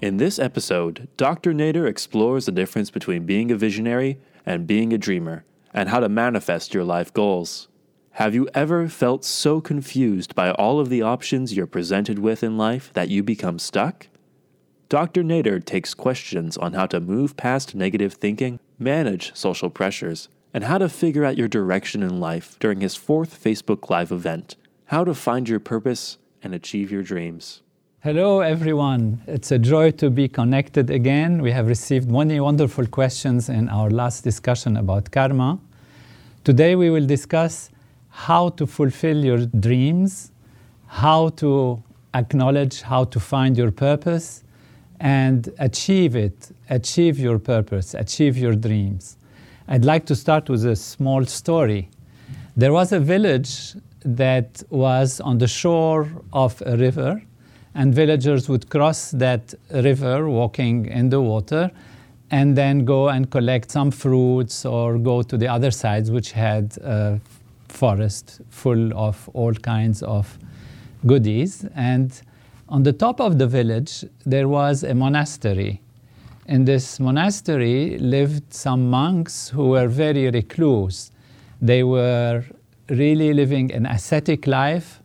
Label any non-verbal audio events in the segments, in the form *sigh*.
In this episode, Dr. Nader explores the difference between being a visionary and being a dreamer, and how to manifest your life goals. Have you ever felt so confused by all of the options you're presented with in life that you become stuck? Dr. Nader takes questions on how to move past negative thinking, manage social pressures, and how to figure out your direction in life during his fourth Facebook Live event How to Find Your Purpose and Achieve Your Dreams. Hello, everyone. It's a joy to be connected again. We have received many wonderful questions in our last discussion about karma. Today, we will discuss how to fulfill your dreams, how to acknowledge how to find your purpose, and achieve it, achieve your purpose, achieve your dreams. I'd like to start with a small story. There was a village that was on the shore of a river and villagers would cross that river walking in the water and then go and collect some fruits or go to the other sides which had a forest full of all kinds of goodies. And on the top of the village there was a monastery. In this monastery lived some monks who were very recluse. They were really living an ascetic life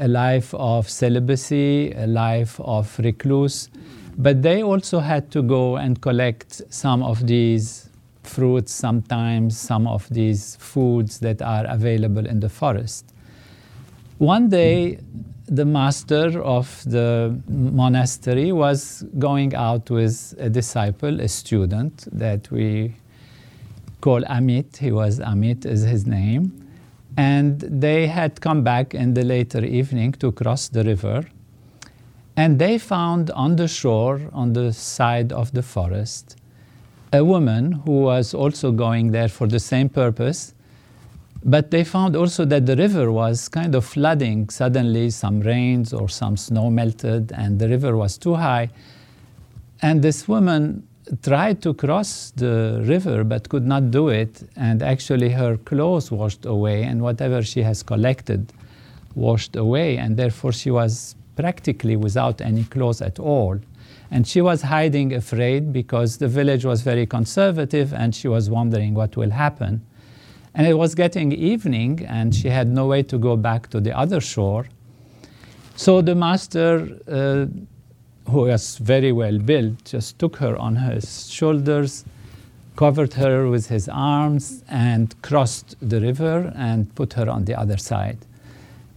a life of celibacy, a life of recluse, but they also had to go and collect some of these fruits, sometimes some of these foods that are available in the forest. One day, the master of the monastery was going out with a disciple, a student that we call Amit. He was Amit, is his name. And they had come back in the later evening to cross the river. And they found on the shore, on the side of the forest, a woman who was also going there for the same purpose. But they found also that the river was kind of flooding. Suddenly, some rains or some snow melted, and the river was too high. And this woman tried to cross the river but could not do it, and actually her clothes washed away, and whatever she has collected washed away, and therefore she was practically without any clothes at all. And she was hiding afraid because the village was very conservative and she was wondering what will happen. And it was getting evening and she had no way to go back to the other shore. So the master uh, who was very well built, just took her on his shoulders, covered her with his arms, and crossed the river and put her on the other side.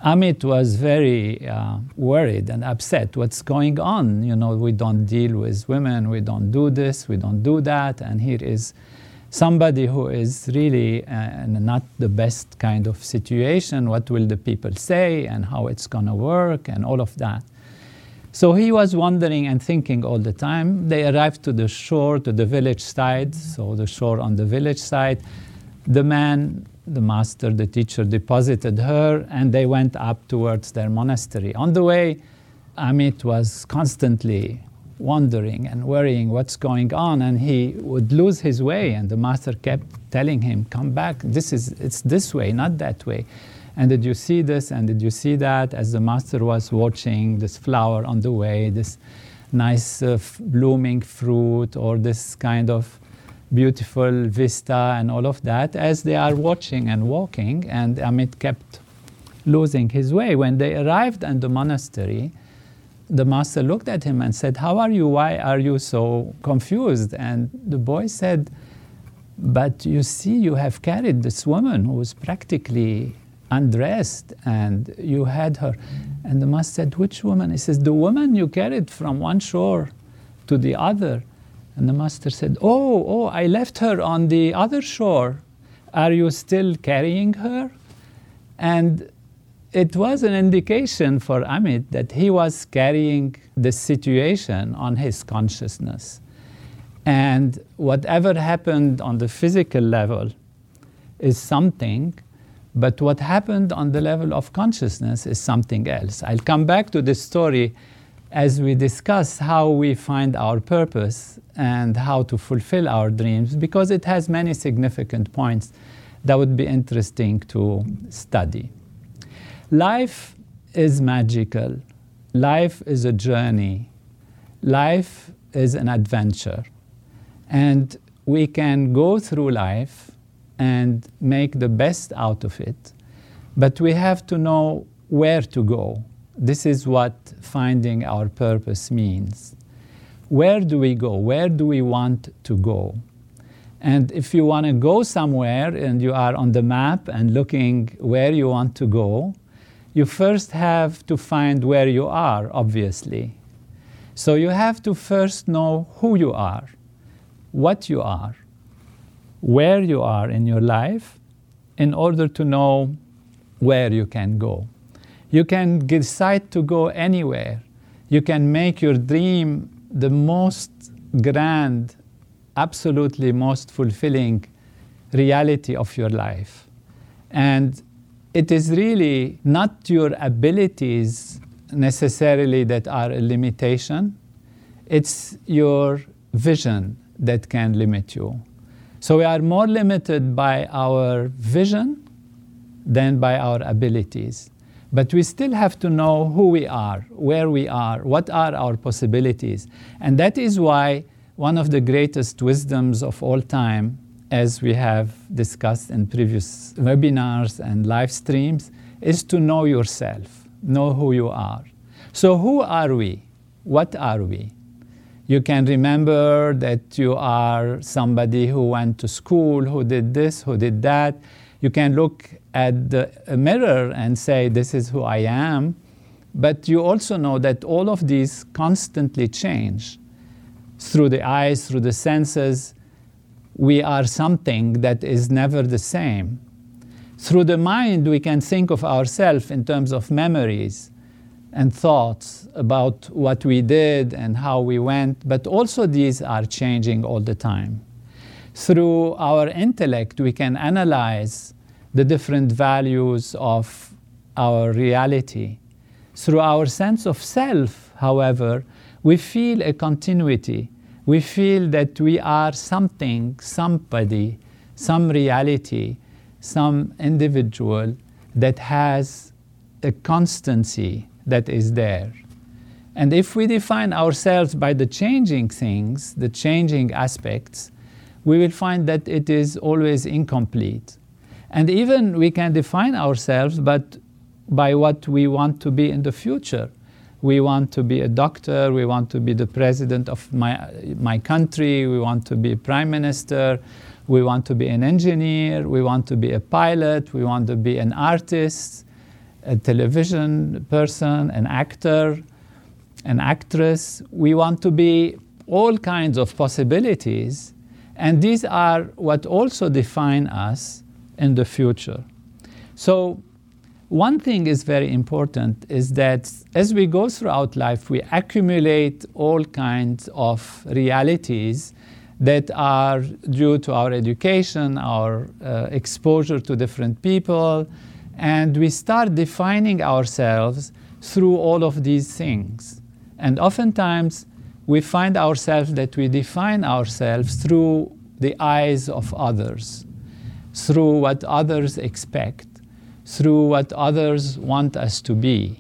Amit was very uh, worried and upset. What's going on? You know, we don't deal with women, we don't do this, we don't do that, and here is somebody who is really uh, not the best kind of situation. What will the people say, and how it's going to work, and all of that. So he was wondering and thinking all the time. They arrived to the shore, to the village side, mm-hmm. so the shore on the village side. The man, the master, the teacher deposited her, and they went up towards their monastery. On the way, Amit was constantly wondering and worrying what's going on, and he would lose his way. And the master kept telling him, "Come back. This is it's this way, not that way." And did you see this? And did you see that? As the master was watching this flower on the way, this nice uh, blooming fruit, or this kind of beautiful vista, and all of that, as they are watching and walking, and Amit kept losing his way. When they arrived at the monastery, the master looked at him and said, How are you? Why are you so confused? And the boy said, But you see, you have carried this woman who is practically undressed and you had her. And the master said, Which woman? He says, The woman you carried from one shore to the other. And the master said, Oh, oh, I left her on the other shore. Are you still carrying her? And it was an indication for Amit that he was carrying the situation on his consciousness. And whatever happened on the physical level is something, but what happened on the level of consciousness is something else. I'll come back to this story as we discuss how we find our purpose and how to fulfill our dreams because it has many significant points that would be interesting to study. Life is magical. Life is a journey. Life is an adventure. And we can go through life and make the best out of it, but we have to know where to go. This is what finding our purpose means. Where do we go? Where do we want to go? And if you want to go somewhere and you are on the map and looking where you want to go, you first have to find where you are, obviously. So you have to first know who you are, what you are, where you are in your life, in order to know where you can go. You can decide to go anywhere. You can make your dream the most grand absolutely most fulfilling reality of your life. And it is really not your abilities necessarily that are a limitation, it's your vision that can limit you. So we are more limited by our vision than by our abilities. But we still have to know who we are, where we are, what are our possibilities. And that is why one of the greatest wisdoms of all time, as we have discussed in previous webinars and live streams, is to know yourself, know who you are. So, who are we? What are we? You can remember that you are somebody who went to school, who did this, who did that. You can look at the mirror and say, This is who I am. But you also know that all of these constantly change through the eyes, through the senses, we are something that is never the same. Through the mind, we can think of ourselves in terms of memories and thoughts about what we did and how we went, but also these are changing all the time. Through our intellect, we can analyze the different values of our reality. Through our sense of self, however, we feel a continuity we feel that we are something, somebody, some reality, some individual that has a constancy that is there. And if we define ourselves by the changing things, the changing aspects, we will find that it is always incomplete. And even we can define ourselves but by what we want to be in the future we want to be a doctor, we want to be the president of my, my country, we want to be prime minister, we want to be an engineer, we want to be a pilot, we want to be an artist, a television person, an actor, an actress. We want to be all kinds of possibilities, and these are what also define us in the future. So one thing is very important is that as we go throughout life, we accumulate all kinds of realities that are due to our education, our uh, exposure to different people, and we start defining ourselves through all of these things. And oftentimes, we find ourselves that we define ourselves through the eyes of others, through what others expect through what others want us to be.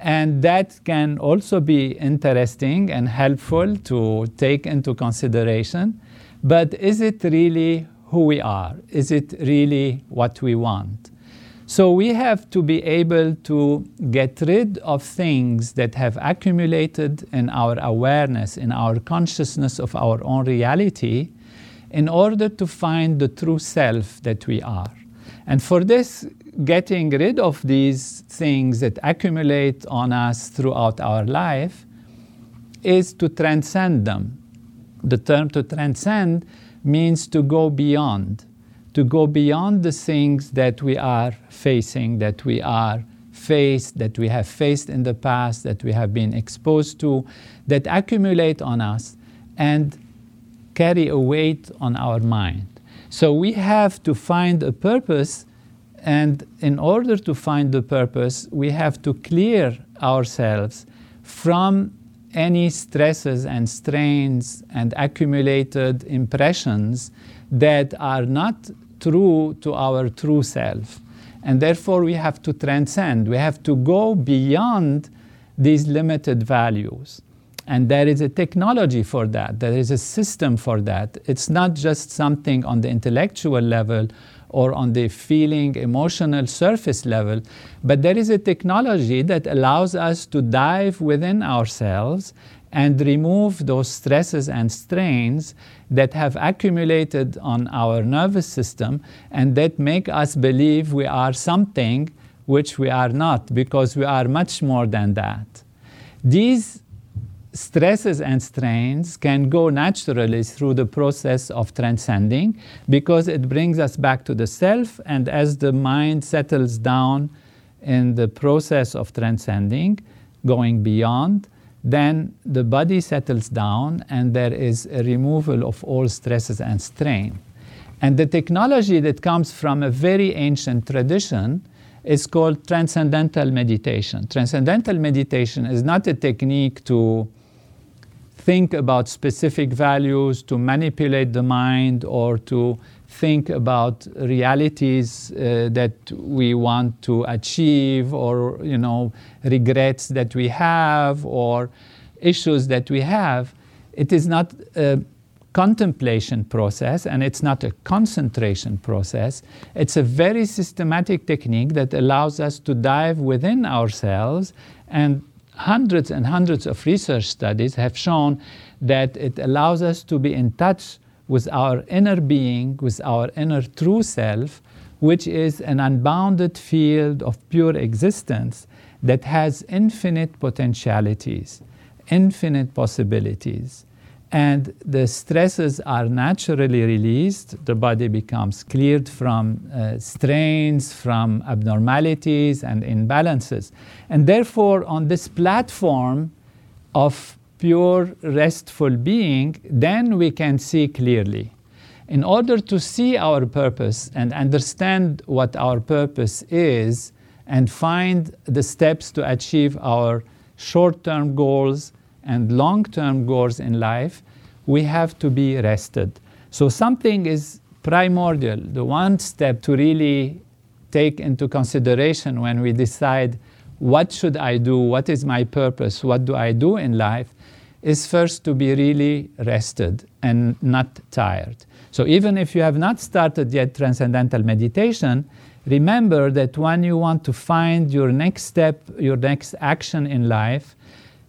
And that can also be interesting and helpful to take into consideration. But is it really who we are? Is it really what we want? So we have to be able to get rid of things that have accumulated in our awareness, in our consciousness of our own reality, in order to find the true self that we are. And for this, getting rid of these things that accumulate on us throughout our life is to transcend them. The term to transcend means to go beyond, to go beyond the things that we are facing, that we are faced, that we have faced in the past, that we have been exposed to, that accumulate on us and carry a weight on our mind. So we have to find a purpose, and in order to find the purpose, we have to clear ourselves from any stresses and strains and accumulated impressions that are not true to our true self. And therefore, we have to transcend, we have to go beyond these limited values. And there is a technology for that, there is a system for that. It's not just something on the intellectual level or on the feeling, emotional surface level, but there is a technology that allows us to dive within ourselves and remove those stresses and strains that have accumulated on our nervous system and that make us believe we are something which we are not because we are much more than that. These stresses and strains can go naturally through the process of transcending because it brings us back to the self and as the mind settles down in the process of transcending going beyond then the body settles down and there is a removal of all stresses and strain. And the technology that comes from a very ancient tradition is called transcendental meditation. Transcendental meditation is not a technique to think about specific values, to manipulate the mind, or to think about realities uh, that we want to achieve or you know regrets that we have or issues that we have it is not a contemplation process and it's not a concentration process. It's a very systematic technique that allows us to dive within ourselves and hundreds and hundreds of research studies have shown that it allows us to be in touch with our inner being, with our inner true self, which is an unbounded field of pure existence that has infinite potentialities, infinite possibilities. And the stresses are naturally released, the body becomes cleared from uh, strains, from abnormalities and imbalances. And therefore, on this platform of pure restful being, then we can see clearly. In order to see our purpose and understand what our purpose is and find the steps to achieve our short term goals and long term goals in life, we have to be rested. So, something is primordial, the one step to really take into consideration when we decide what should I do, what is my purpose, what do I do in life, is first to be really rested and not tired. So even if you have not started yet transcendental meditation, remember that when you want to find your next step, your next action in life,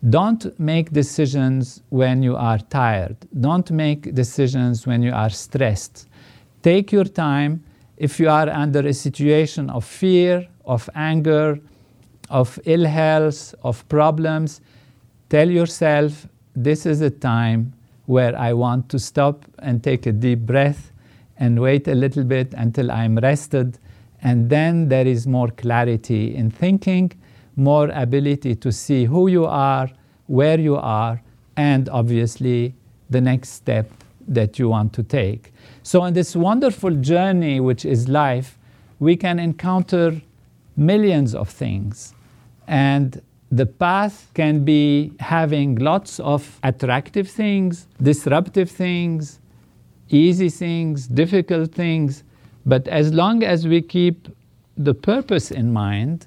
don't make decisions when you are tired. Don't make decisions when you are stressed. Take your time. If you are under a situation of fear, of anger, of ill health, of problems, tell yourself, this is a time where I want to stop and take a deep breath and wait a little bit until I'm rested. And then there is more clarity in thinking, more ability to see who you are, where you are, and obviously the next step that you want to take. So, on this wonderful journey, which is life, we can encounter millions of things. And the path can be having lots of attractive things, disruptive things, easy things, difficult things. But as long as we keep the purpose in mind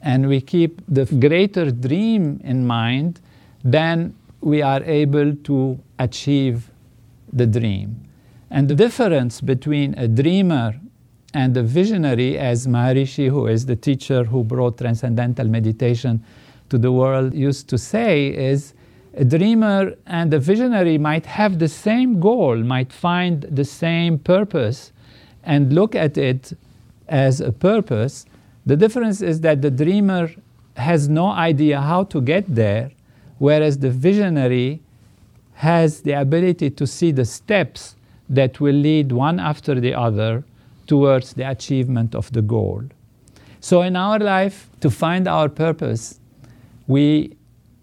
and we keep the greater dream in mind, then we are able to achieve the dream. And the difference between a dreamer and a visionary, as Maharishi, who is the teacher who brought transcendental meditation to the world used to say is a dreamer and a visionary might have the same goal, might find the same purpose, and look at it as a purpose. The difference is that the dreamer has no idea how to get there, whereas the visionary has the ability to see the steps that will lead one after the other towards the achievement of the goal. So, in our life, to find our purpose, we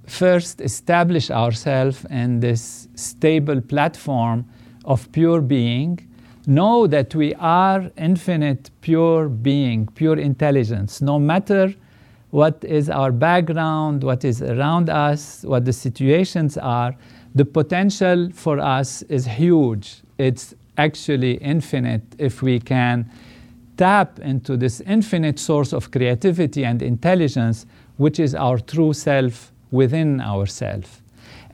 first establish ourselves in this stable platform of pure being. Know that we are infinite, pure being, pure intelligence. No matter what is our background, what is around us, what the situations are, the potential for us is huge. It's actually infinite if we can tap into this infinite source of creativity and intelligence, which is our true self within ourselves.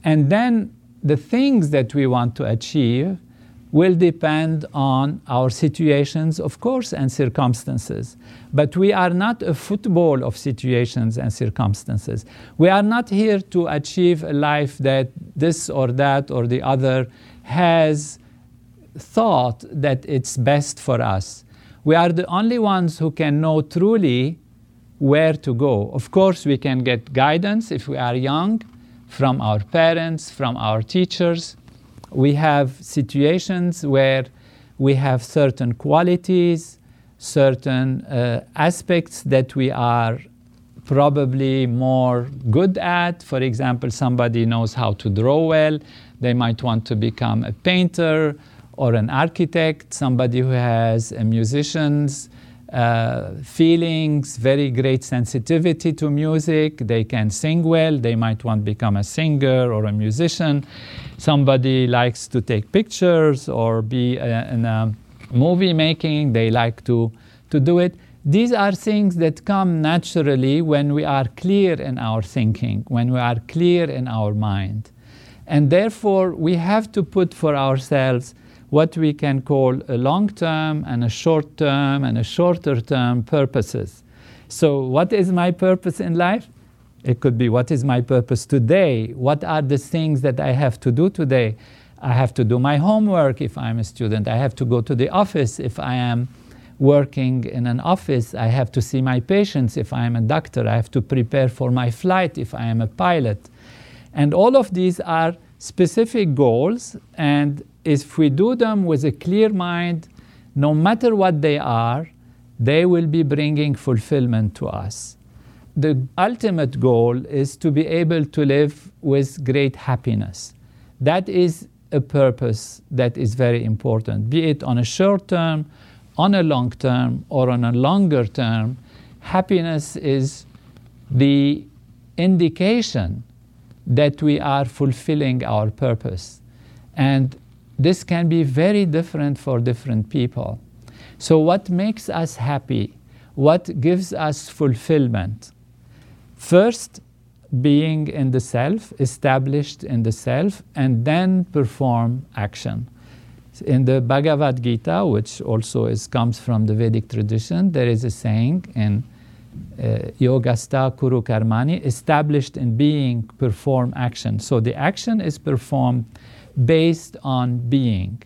And then the things that we want to achieve will depend on our situations, of course, and circumstances. But we are not a football of situations and circumstances. We are not here to achieve a life that this or that or the other has thought that it's best for us. We are the only ones who can know truly where to go. Of course, we can get guidance if we are young from our parents, from our teachers. We have situations where we have certain qualities, certain uh, aspects that we are probably more good at. For example, somebody knows how to draw well, they might want to become a painter or an architect, somebody who has a musician's uh, feelings, very great sensitivity to music. They can sing well. They might want to become a singer or a musician. Somebody likes to take pictures or be uh, in a movie making. They like to, to do it. These are things that come naturally when we are clear in our thinking, when we are clear in our mind. And therefore, we have to put for ourselves what we can call a long term and a short term and a shorter term purposes. So, what is my purpose in life? It could be what is my purpose today? What are the things that I have to do today? I have to do my homework if I'm a student. I have to go to the office if I am working in an office. I have to see my patients if I am a doctor. I have to prepare for my flight if I am a pilot. And all of these are specific goals, and if we do them with a clear mind, no matter what they are, they will be bringing fulfillment to us. The ultimate goal is to be able to live with great happiness. That is a purpose that is very important, be it on a short term, on a long term, or on a longer term. Happiness is the indication that we are fulfilling our purpose. And this can be very different for different people. So, what makes us happy? What gives us fulfillment? First, being in the self, established in the self, and then perform action. In the Bhagavad Gita, which also is, comes from the Vedic tradition, there is a saying in uh, Yogastha Kuru Karmani, established in being, perform action. So the action is performed based on being.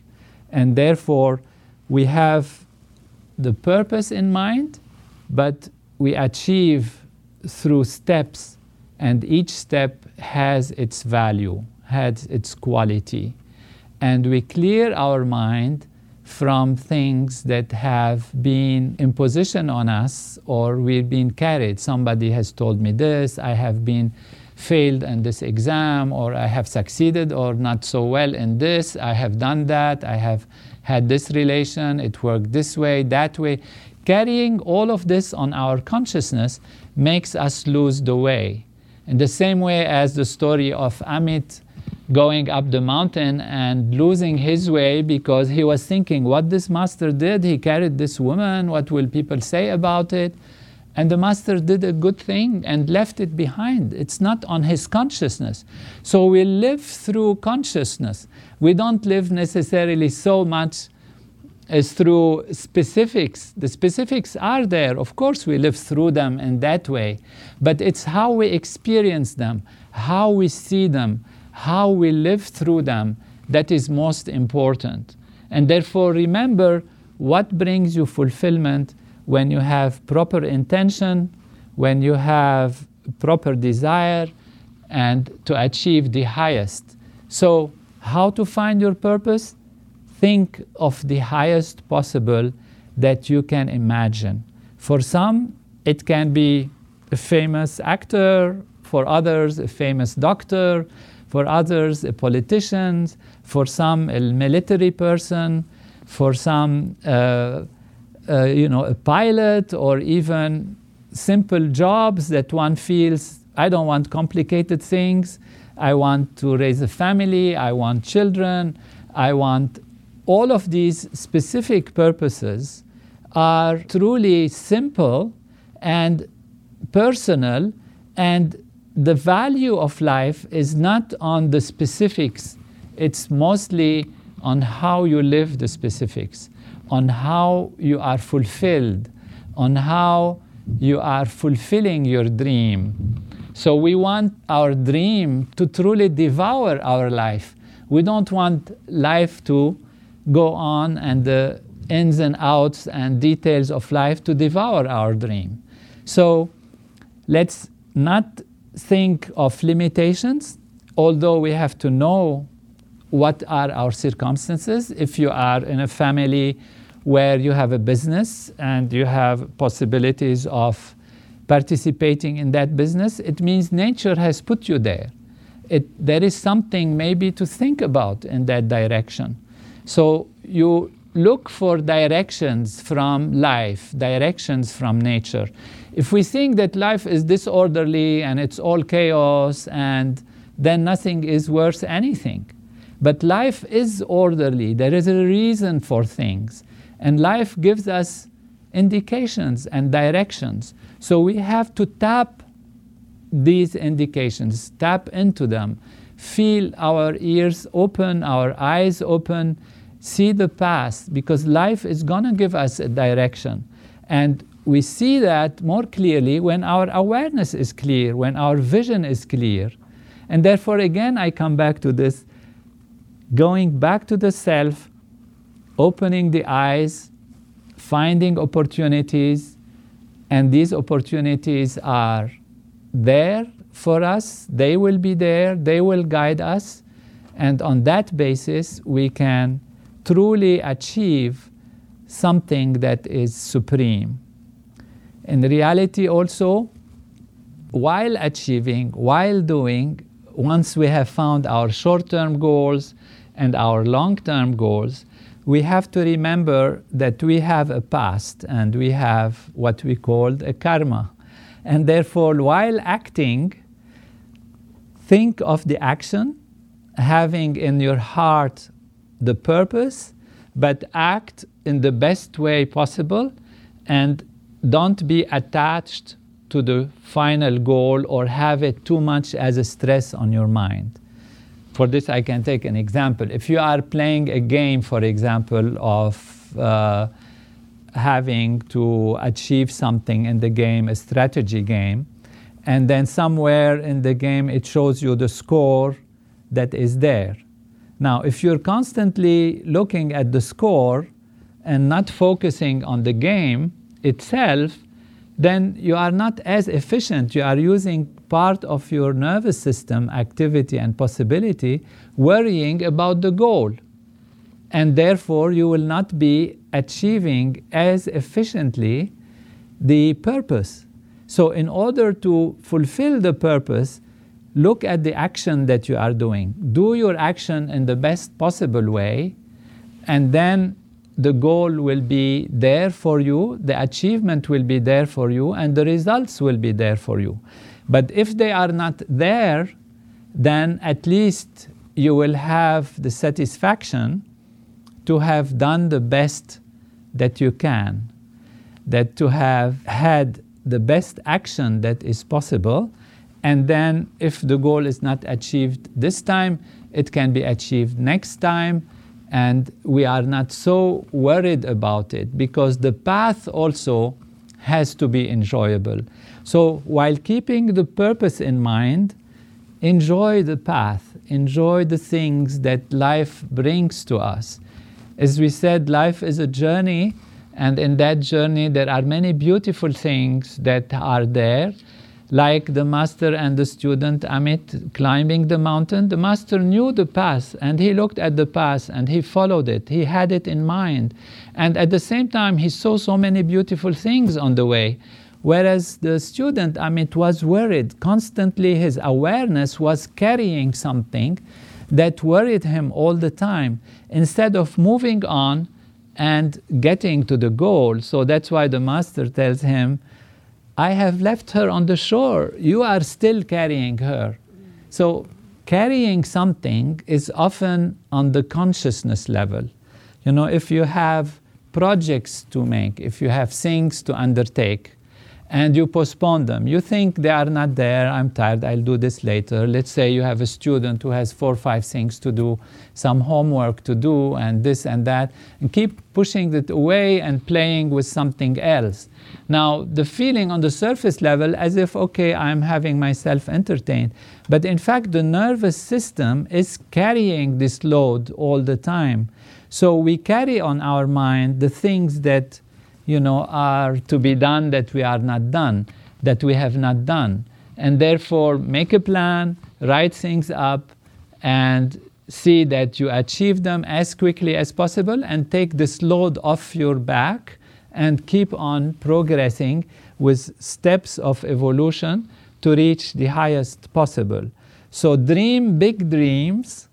And therefore, we have the purpose in mind, but we achieve through steps, and each step has its value, has its quality. And we clear our mind from things that have been imposition on us or we've been carried. Somebody has told me this, I have been failed in this exam, or I have succeeded or not so well in this, I have done that, I have had this relation, it worked this way, that way. Carrying all of this on our consciousness makes us lose the way. In the same way as the story of Amit going up the mountain and losing his way because he was thinking what this master did, he carried this woman, what will people say about it? And the master did a good thing and left it behind. It's not on his consciousness. So we live through consciousness. We don't live necessarily so much as through specifics. The specifics are there. Of course, we live through them in that way. But it's how we experience them, how we see them, how we live through them that is most important. And therefore, remember what brings you fulfillment when you have proper intention, when you have proper desire, and to achieve the highest. So, how to find your purpose? Think of the highest possible that you can imagine. For some, it can be a famous actor, for others, a famous doctor, for others, a politician, for some, a military person, for some, uh, uh, you know, a pilot, or even simple jobs that one feels I don't want complicated things. I want to raise a family. I want children. I want all of these specific purposes are truly simple and personal and the value of life is not on the specifics it's mostly on how you live the specifics on how you are fulfilled on how you are fulfilling your dream so we want our dream to truly devour our life we don't want life to go on and the ins and outs and details of life to devour our dream. So let's not think of limitations, although we have to know what are our circumstances. If you are in a family where you have a business and you have possibilities of participating in that business, it means nature has put you there. It, there is something maybe to think about in that direction. So you look for directions from life, directions from nature. If we think that life is disorderly and it's all chaos, and then nothing is worth anything. But life is orderly, there is a reason for things, and life gives us indications and directions. So we have to tap these indications, tap into them, feel our ears open, our eyes open see the past because life is going to give us a direction. And we see that more clearly when our awareness is clear, when our vision is clear. And therefore, again, I come back to this going back to the self, opening the eyes, finding opportunities, and these opportunities are there for us, they will be there, they will guide us, and on that basis, we can truly achieve something that is supreme. In reality, also, while achieving, while doing, once we have found our short term goals and our long term goals, we have to remember that we have a past and we have what we call a karma. And therefore, while acting, think of the action, having in your heart the purpose, but act in the best way possible and don't be attached to the final goal or have it too much as a stress on your mind. For this, I can take an example. If you are playing a game, for example, of uh, having to achieve something in the game, a strategy game, and then somewhere in the game it shows you the score that is there. Now, if you're constantly looking at the score and not focusing on the game itself, then you are not as efficient. You are using part of your nervous system activity and possibility worrying about the goal. And therefore, you will not be achieving as efficiently the purpose. So, in order to fulfill the purpose, look at the action that you are doing. Do your action in the best possible way, and then the goal will be there for you, the achievement will be there for you, and the results will be there for you. But if they are not there, then at least you will have the satisfaction to have done the best that you can, that to have had the best action that is possible, and then, if the goal is not achieved this time, it can be achieved next time. And we are not so worried about it because the path also has to be enjoyable. So, while keeping the purpose in mind, enjoy the path, enjoy the things that life brings to us. As we said, life is a journey, and in that journey, there are many beautiful things that are there like the master and the student Amit climbing the mountain, the master knew the path and he looked at the path and he followed it. He had it in mind. And at the same time, he saw so many beautiful things on the way. Whereas the student, Amit was worried. Constantly his awareness was carrying something that worried him all the time instead of moving on and getting to the goal. So that's why the master tells him, I have left her on the shore. You are still carrying her. So carrying something is often on the consciousness level. You know, if you have projects to make, if you have things to undertake, and you postpone them. You think they are not there, I'm tired, I'll do this later. Let's say you have a student who has four or five things to do, some homework to do, and this and that, and keep pushing it away and playing with something else. Now, the feeling on the surface level as if, okay, I'm having myself entertained. But in fact, the nervous system is carrying this load all the time. So we carry on our mind the things that you know, are to be done that we are not done, that we have not done. And therefore, make a plan, write things up, and see that you achieve them as quickly as possible and take this load off your back and keep on progressing with steps of evolution to reach the highest possible. So, dream big dreams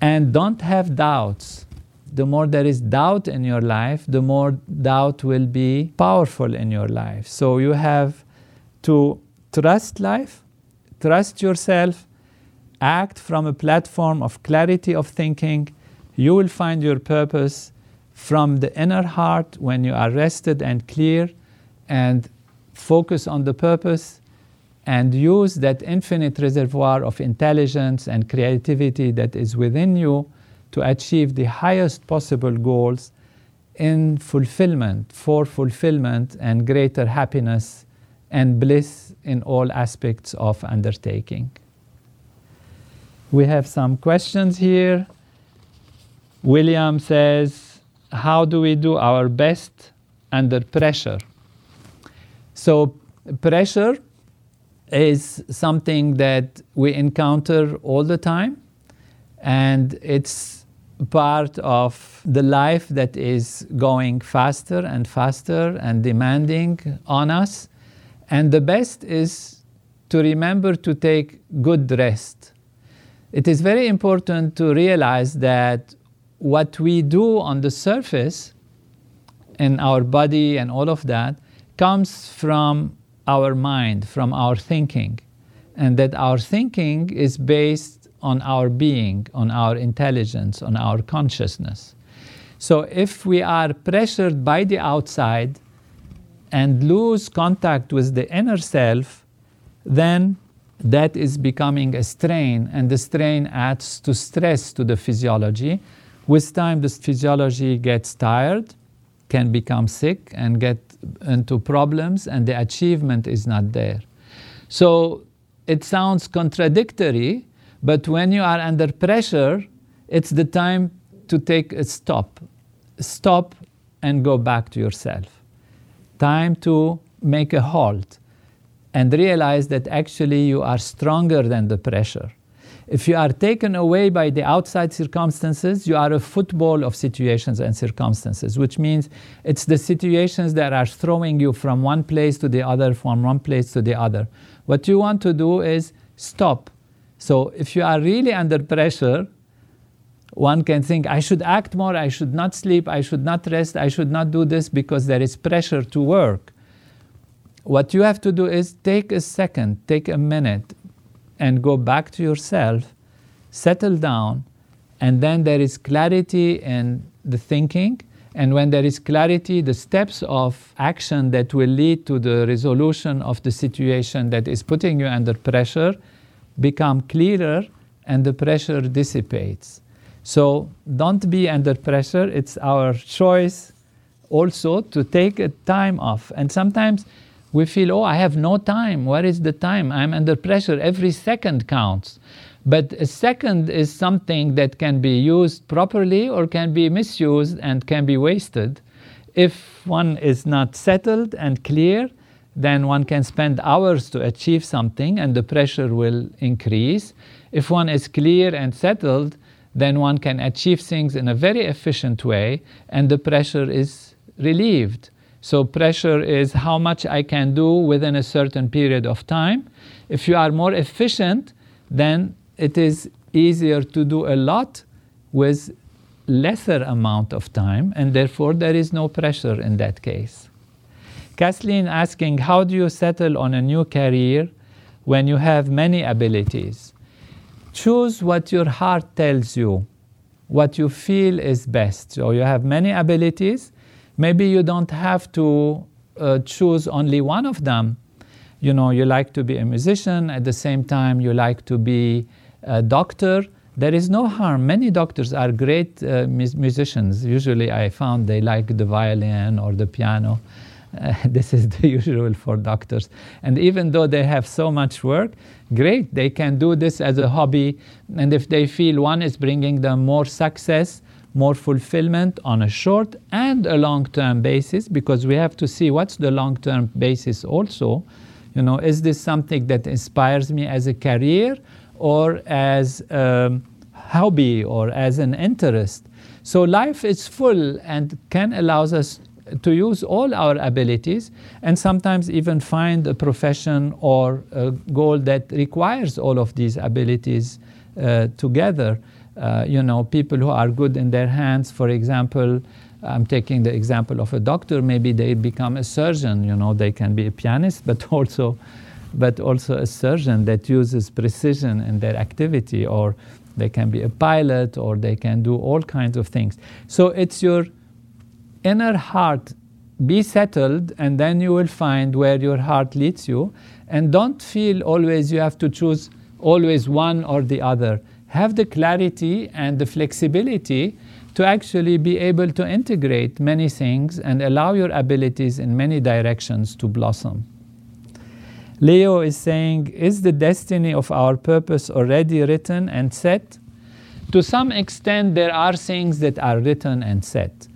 and don't have doubts the more there is doubt in your life, the more doubt will be powerful in your life. So you have to trust life, trust yourself, act from a platform of clarity of thinking. You will find your purpose from the inner heart when you are rested and clear and focus on the purpose and use that infinite reservoir of intelligence and creativity that is within you to achieve the highest possible goals in fulfillment, for fulfillment and greater happiness and bliss in all aspects of undertaking. We have some questions here. William says, How do we do our best under pressure? So, pressure is something that we encounter all the time, and it's part of the life that is going faster and faster and demanding on us. And the best is to remember to take good rest. It is very important to realize that what we do on the surface in our body and all of that comes from our mind, from our thinking, and that our thinking is based on our being, on our intelligence, on our consciousness. So if we are pressured by the outside and lose contact with the inner self, then that is becoming a strain, and the strain adds to stress to the physiology. With time, the physiology gets tired, can become sick, and get into problems, and the achievement is not there. So it sounds contradictory, but when you are under pressure, it's the time to take a stop. Stop and go back to yourself. Time to make a halt and realize that actually you are stronger than the pressure. If you are taken away by the outside circumstances, you are a football of situations and circumstances, which means it's the situations that are throwing you from one place to the other, from one place to the other. What you want to do is stop so if you are really under pressure, one can think, I should act more, I should not sleep, I should not rest, I should not do this because there is pressure to work. What you have to do is take a second, take a minute, and go back to yourself, settle down, and then there is clarity in the thinking. And when there is clarity, the steps of action that will lead to the resolution of the situation that is putting you under pressure become clearer and the pressure dissipates. So don't be under pressure. It's our choice also to take a time off. And sometimes we feel, oh, I have no time. Where is the time? I'm under pressure. Every second counts. But a second is something that can be used properly or can be misused and can be wasted. If one is not settled and clear, then one can spend hours to achieve something and the pressure will increase. If one is clear and settled, then one can achieve things in a very efficient way and the pressure is relieved. So pressure is how much I can do within a certain period of time. If you are more efficient, then it is easier to do a lot with lesser amount of time, and therefore there is no pressure in that case. Kathleen asking, how do you settle on a new career when you have many abilities? Choose what your heart tells you, what you feel is best. So you have many abilities. Maybe you don't have to uh, choose only one of them. You know, you like to be a musician, at the same time, you like to be a doctor there is no harm. Many doctors are great uh, musicians. Usually, I found they like the violin or the piano. Uh, *laughs* this is the *laughs* usual for doctors. And even though they have so much work, great, they can do this as a hobby. And if they feel one is bringing them more success, more fulfillment on a short and a long term basis, because we have to see what's the long term basis also. You know, is this something that inspires me as a career or as a hobby or as an interest. So life is full and can allow us to use all our abilities and sometimes even find a profession or a goal that requires all of these abilities uh, together. Uh, you know, people who are good in their hands, for example, I'm taking the example of a doctor, maybe they become a surgeon, you know, they can be a pianist, but *laughs* also but also a surgeon that uses precision in their activity, or they can be a pilot, or they can do all kinds of things. So it's your inner heart. Be settled, and then you will find where your heart leads you. And don't feel always you have to choose always one or the other. Have the clarity and the flexibility to actually be able to integrate many things and allow your abilities in many directions to blossom. Leo is saying, Is the destiny of our purpose already written and set? To some extent, there are things that are written and set.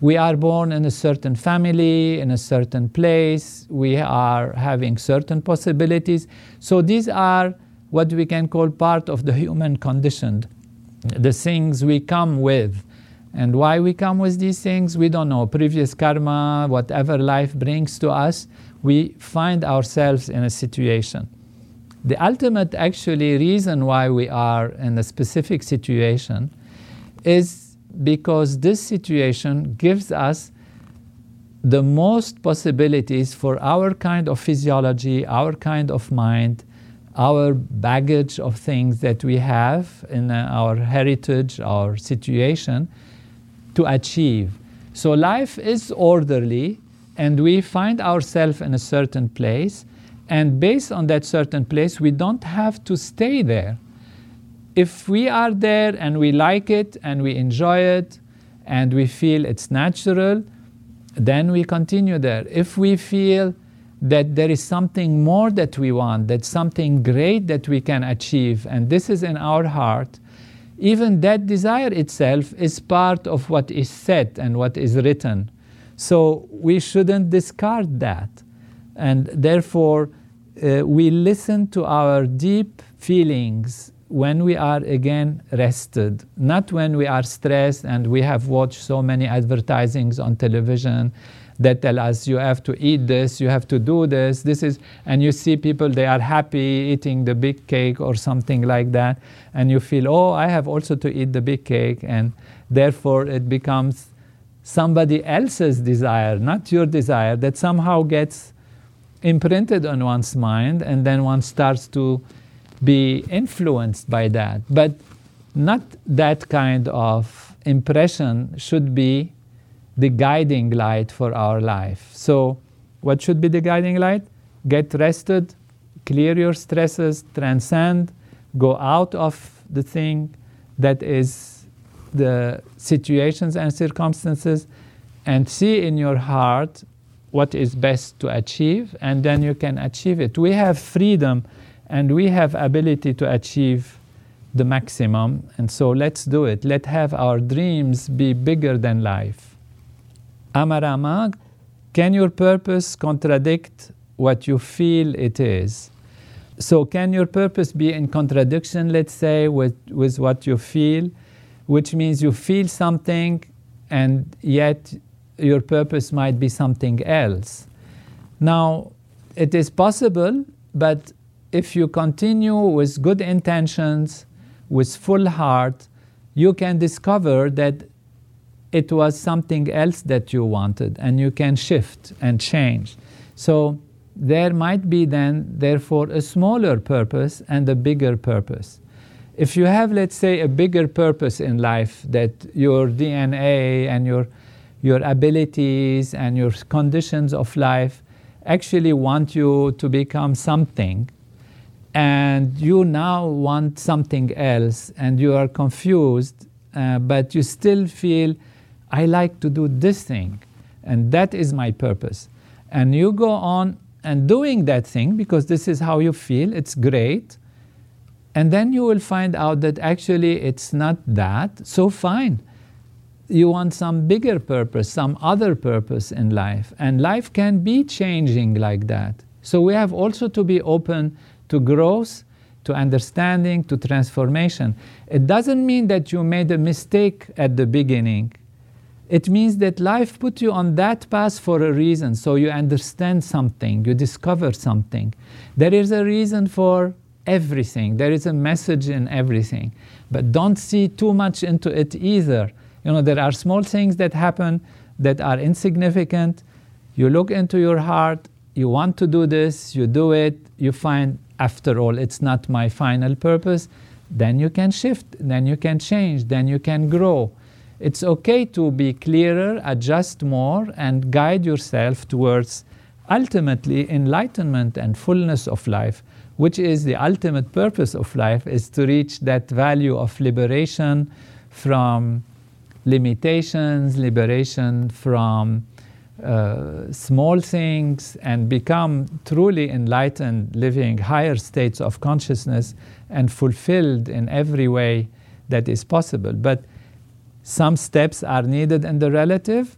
We are born in a certain family, in a certain place, we are having certain possibilities. So these are what we can call part of the human condition, the things we come with. And why we come with these things, we don't know. Previous karma, whatever life brings to us, we find ourselves in a situation. The ultimate, actually, reason why we are in a specific situation is because this situation gives us the most possibilities for our kind of physiology, our kind of mind, our baggage of things that we have in uh, our heritage, our situation, to achieve. So life is orderly and we find ourselves in a certain place, and based on that certain place, we don't have to stay there. If we are there and we like it and we enjoy it and we feel it's natural, then we continue there. If we feel that there is something more that we want, that something great that we can achieve, and this is in our heart, even that desire itself is part of what is said and what is written. So we shouldn't discard that. And therefore, uh, we listen to our deep feelings when we are again rested, not when we are stressed and we have watched so many advertisings on television that tell us you have to eat this, you have to do this, this is, and you see people they are happy eating the big cake or something like that, and you feel, oh, I have also to eat the big cake, and therefore it becomes somebody else's desire, not your desire, that somehow gets imprinted on one's mind and then one starts to be influenced by that. But not that kind of impression should be the guiding light for our life. So, what should be the guiding light? Get rested, clear your stresses, transcend, go out of the thing that is the situations and circumstances and see in your heart what is best to achieve and then you can achieve it we have freedom and we have ability to achieve the maximum. And so let's do it. Let have our dreams be bigger than life. Amarama can your purpose contradict what you feel it is? So can your purpose be in contradiction let's say with, with what you feel which means you feel something and yet your purpose might be something else. Now, it is possible, but if you continue with good intentions, with full heart, you can discover that it was something else that you wanted, and you can shift and change. So there might be then, therefore, a smaller purpose and a bigger purpose. If you have, let's say, a bigger purpose in life that your DNA and your, your abilities and your conditions of life actually want you to become something, and you now want something else, and you are confused, uh, but you still feel, I like to do this thing, and that is my purpose. And you go on and doing that thing because this is how you feel, it's great. And then you will find out that actually it's not that, so fine. You want some bigger purpose, some other purpose in life. And life can be changing like that. So we have also to be open to growth, to understanding, to transformation. It doesn't mean that you made a mistake at the beginning. It means that life put you on that path for a reason, so you understand something, you discover something. There is a reason for everything, there is a message in everything. But don't see too much into it either. You know, there are small things that happen that are insignificant. You look into your heart, you want to do this, you do it, you find after all, it's not my final purpose, then you can shift, then you can change, then you can grow. It's okay to be clearer, adjust more, and guide yourself towards ultimately enlightenment and fullness of life, which is the ultimate purpose of life, is to reach that value of liberation from limitations, liberation from uh, small things and become truly enlightened, living higher states of consciousness and fulfilled in every way that is possible. But some steps are needed in the relative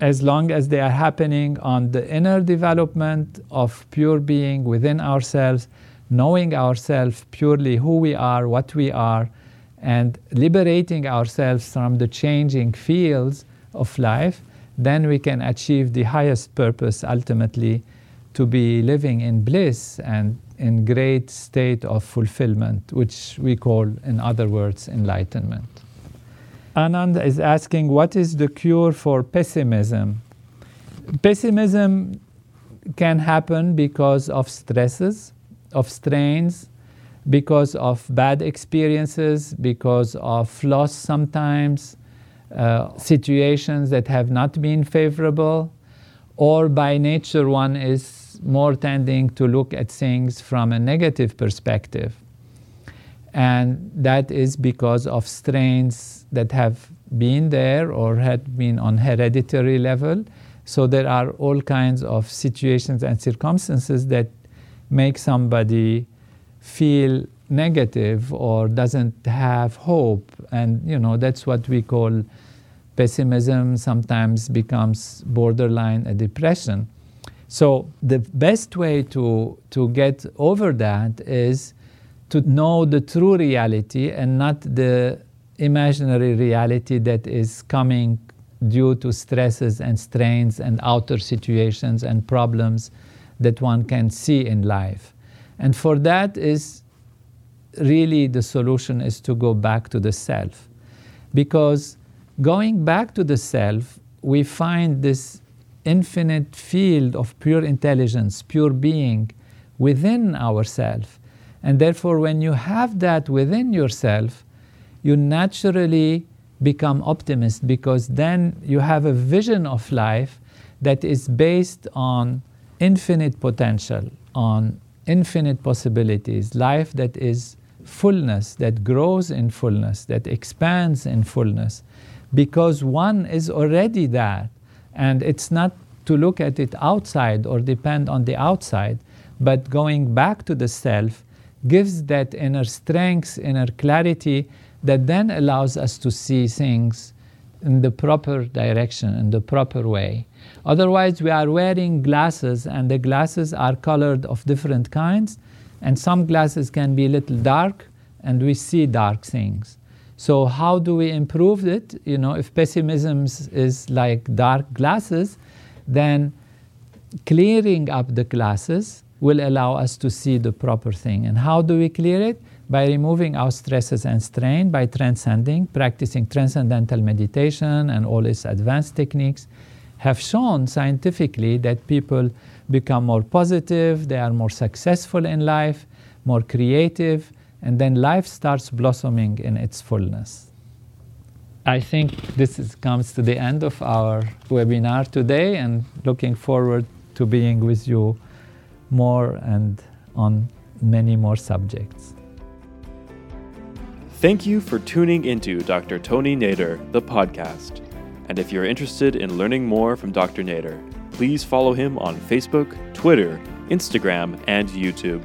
as long as they are happening on the inner development of pure being within ourselves, knowing ourselves purely who we are, what we are, and liberating ourselves from the changing fields of life then we can achieve the highest purpose ultimately to be living in bliss and in great state of fulfillment, which we call, in other words, enlightenment. Anand is asking, what is the cure for pessimism? Pessimism can happen because of stresses, of strains, because of bad experiences, because of loss sometimes, uh, situations that have not been favorable, or by nature one is more tending to look at things from a negative perspective. And that is because of strains that have been there or had been on hereditary level. So there are all kinds of situations and circumstances that make somebody feel negative or doesn't have hope. And, you know, that's what we call pessimism, sometimes becomes borderline a depression. So the best way to, to get over that is to know the true reality and not the imaginary reality that is coming due to stresses and strains and outer situations and problems that one can see in life. And for that is really the solution is to go back to the self. Because going back to the self, we find this infinite field of pure intelligence, pure being within ourself. And therefore, when you have that within yourself, you naturally become optimist because then you have a vision of life that is based on infinite potential, on infinite possibilities, life that is fullness, that grows in fullness, that expands in fullness, because one is already that. And it's not to look at it outside or depend on the outside, but going back to the self gives that inner strength, inner clarity that then allows us to see things in the proper direction, in the proper way. Otherwise, we are wearing glasses, and the glasses are colored of different kinds, and some glasses can be a little dark, and we see dark things. So how do we improve it? You know, if pessimism is like dark glasses, then clearing up the glasses will allow us to see the proper thing. And how do we clear it? By removing our stresses and strain, by transcending, practicing transcendental meditation and all its advanced techniques have shown scientifically that people become more positive, they are more successful in life, more creative, and then life starts blossoming in its fullness. I think this is, comes to the end of our webinar today and looking forward to being with you more and on many more subjects. Thank you for tuning into Dr. Tony Nader, the podcast. And if you're interested in learning more from Dr. Nader, please follow him on Facebook, Twitter, Instagram, and YouTube.